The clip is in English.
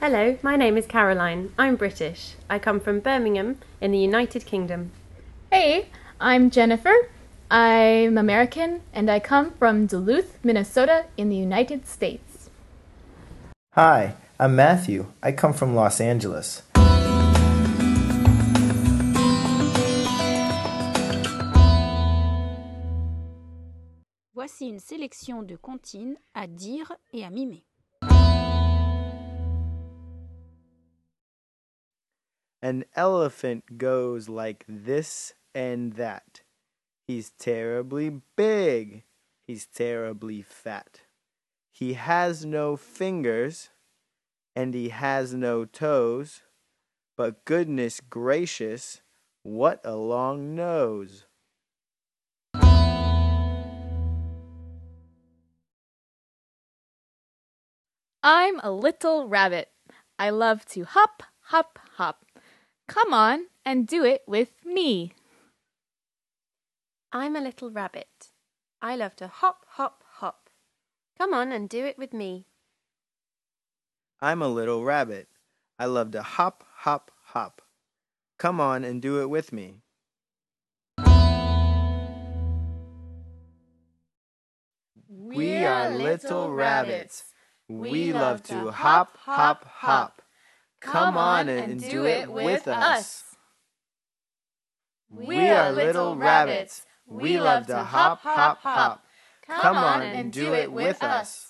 Hello, my name is Caroline. I'm British. I come from Birmingham in the United Kingdom. Hey, I'm Jennifer. I'm American and I come from Duluth, Minnesota in the United States. Hi, I'm Matthew. I come from Los Angeles. Voici une sélection de comptines à dire et à mimer. An elephant goes like this and that. He's terribly big. He's terribly fat. He has no fingers and he has no toes. But goodness gracious, what a long nose! I'm a little rabbit. I love to hop, hop, hop. Come on and do it with me. I'm a little rabbit. I love to hop, hop, hop. Come on and do it with me. I'm a little rabbit. I love to hop, hop, hop. Come on and do it with me. We are little rabbits. We love to hop, hop, hop. Come on and do it with us. We are little rabbits. We love to hop, hop, hop. Come on and do it with us.